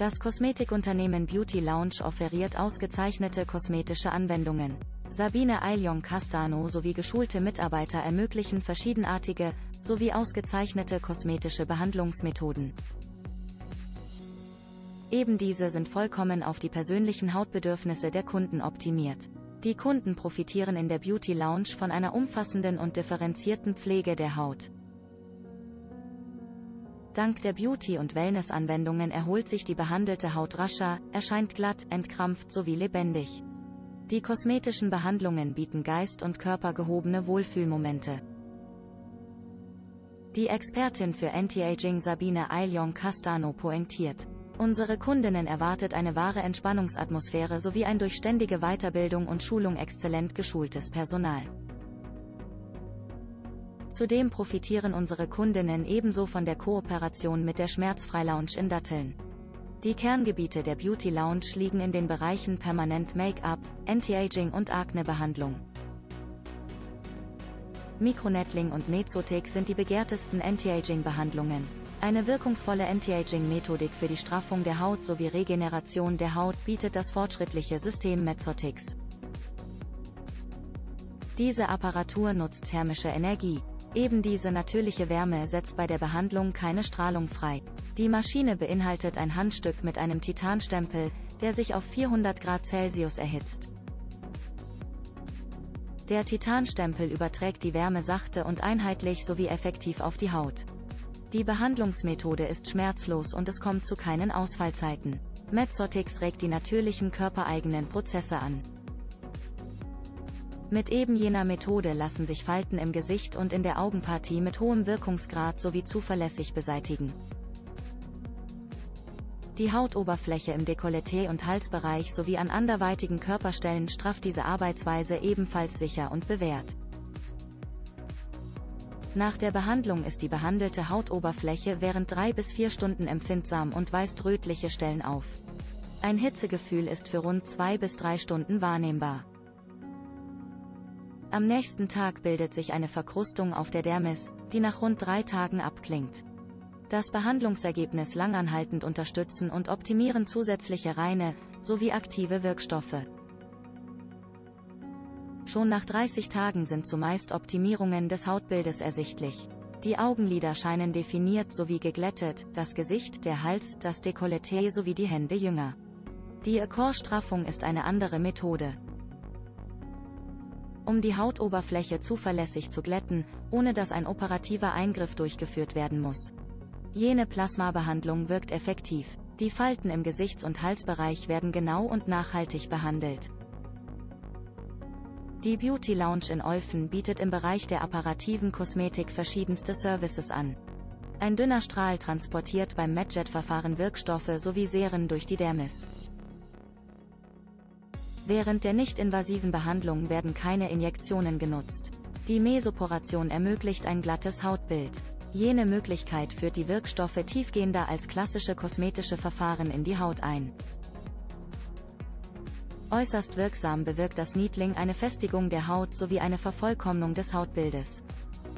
Das Kosmetikunternehmen Beauty Lounge offeriert ausgezeichnete kosmetische Anwendungen. Sabine Eiljong Castano sowie geschulte Mitarbeiter ermöglichen verschiedenartige, sowie ausgezeichnete kosmetische Behandlungsmethoden. Eben diese sind vollkommen auf die persönlichen Hautbedürfnisse der Kunden optimiert. Die Kunden profitieren in der Beauty Lounge von einer umfassenden und differenzierten Pflege der Haut. Dank der Beauty- und Wellness-Anwendungen erholt sich die behandelte Haut rascher, erscheint glatt, entkrampft sowie lebendig. Die kosmetischen Behandlungen bieten Geist und Körper gehobene Wohlfühlmomente. Die Expertin für Anti-Aging Sabine Eiljong Castano pointiert. Unsere Kundinnen erwartet eine wahre Entspannungsatmosphäre sowie ein durch ständige Weiterbildung und Schulung exzellent geschultes Personal. Zudem profitieren unsere Kundinnen ebenso von der Kooperation mit der Schmerzfrei Lounge in Datteln. Die Kerngebiete der Beauty Lounge liegen in den Bereichen Permanent Make-up, Anti-Aging und Akne-Behandlung. Mikronettling und Mezotik sind die begehrtesten Anti-Aging-Behandlungen. Eine wirkungsvolle Anti-Aging-Methodik für die Straffung der Haut sowie Regeneration der Haut bietet das fortschrittliche System Mezotix. Diese Apparatur nutzt thermische Energie. Eben diese natürliche Wärme setzt bei der Behandlung keine Strahlung frei. Die Maschine beinhaltet ein Handstück mit einem Titanstempel, der sich auf 400 Grad Celsius erhitzt. Der Titanstempel überträgt die Wärme sachte und einheitlich sowie effektiv auf die Haut. Die Behandlungsmethode ist schmerzlos und es kommt zu keinen Ausfallzeiten. Mezotix regt die natürlichen körpereigenen Prozesse an. Mit eben jener Methode lassen sich Falten im Gesicht und in der Augenpartie mit hohem Wirkungsgrad sowie zuverlässig beseitigen. Die Hautoberfläche im Dekolleté und Halsbereich sowie an anderweitigen Körperstellen strafft diese Arbeitsweise ebenfalls sicher und bewährt. Nach der Behandlung ist die behandelte Hautoberfläche während drei bis vier Stunden empfindsam und weist rötliche Stellen auf. Ein Hitzegefühl ist für rund zwei bis drei Stunden wahrnehmbar. Am nächsten Tag bildet sich eine Verkrustung auf der Dermis, die nach rund drei Tagen abklingt. Das Behandlungsergebnis langanhaltend unterstützen und optimieren zusätzliche reine, sowie aktive Wirkstoffe. Schon nach 30 Tagen sind zumeist Optimierungen des Hautbildes ersichtlich. Die Augenlider scheinen definiert sowie geglättet, das Gesicht, der Hals, das Dekolleté sowie die Hände jünger. Die Accord-Straffung ist eine andere Methode um die Hautoberfläche zuverlässig zu glätten, ohne dass ein operativer Eingriff durchgeführt werden muss. Jene Plasmabehandlung wirkt effektiv. Die Falten im Gesichts- und Halsbereich werden genau und nachhaltig behandelt. Die Beauty Lounge in Olfen bietet im Bereich der apparativen Kosmetik verschiedenste Services an. Ein dünner Strahl transportiert beim MedJet-Verfahren Wirkstoffe sowie Seren durch die Dermis. Während der nicht-invasiven Behandlung werden keine Injektionen genutzt. Die Mesoporation ermöglicht ein glattes Hautbild. Jene Möglichkeit führt die Wirkstoffe tiefgehender als klassische kosmetische Verfahren in die Haut ein. Äußerst wirksam bewirkt das Needling eine Festigung der Haut sowie eine Vervollkommnung des Hautbildes.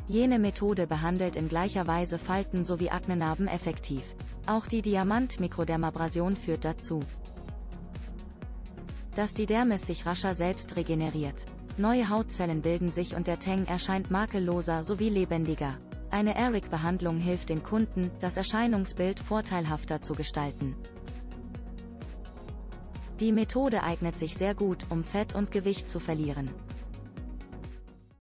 Jene Methode behandelt in gleicher Weise Falten sowie Aknenarben effektiv. Auch die Diamant-Mikrodermabrasion führt dazu, dass die Dermis sich rascher selbst regeneriert. Neue Hautzellen bilden sich und der Tang erscheint makelloser sowie lebendiger. Eine Eric-Behandlung hilft den Kunden, das Erscheinungsbild vorteilhafter zu gestalten. Die Methode eignet sich sehr gut, um Fett und Gewicht zu verlieren.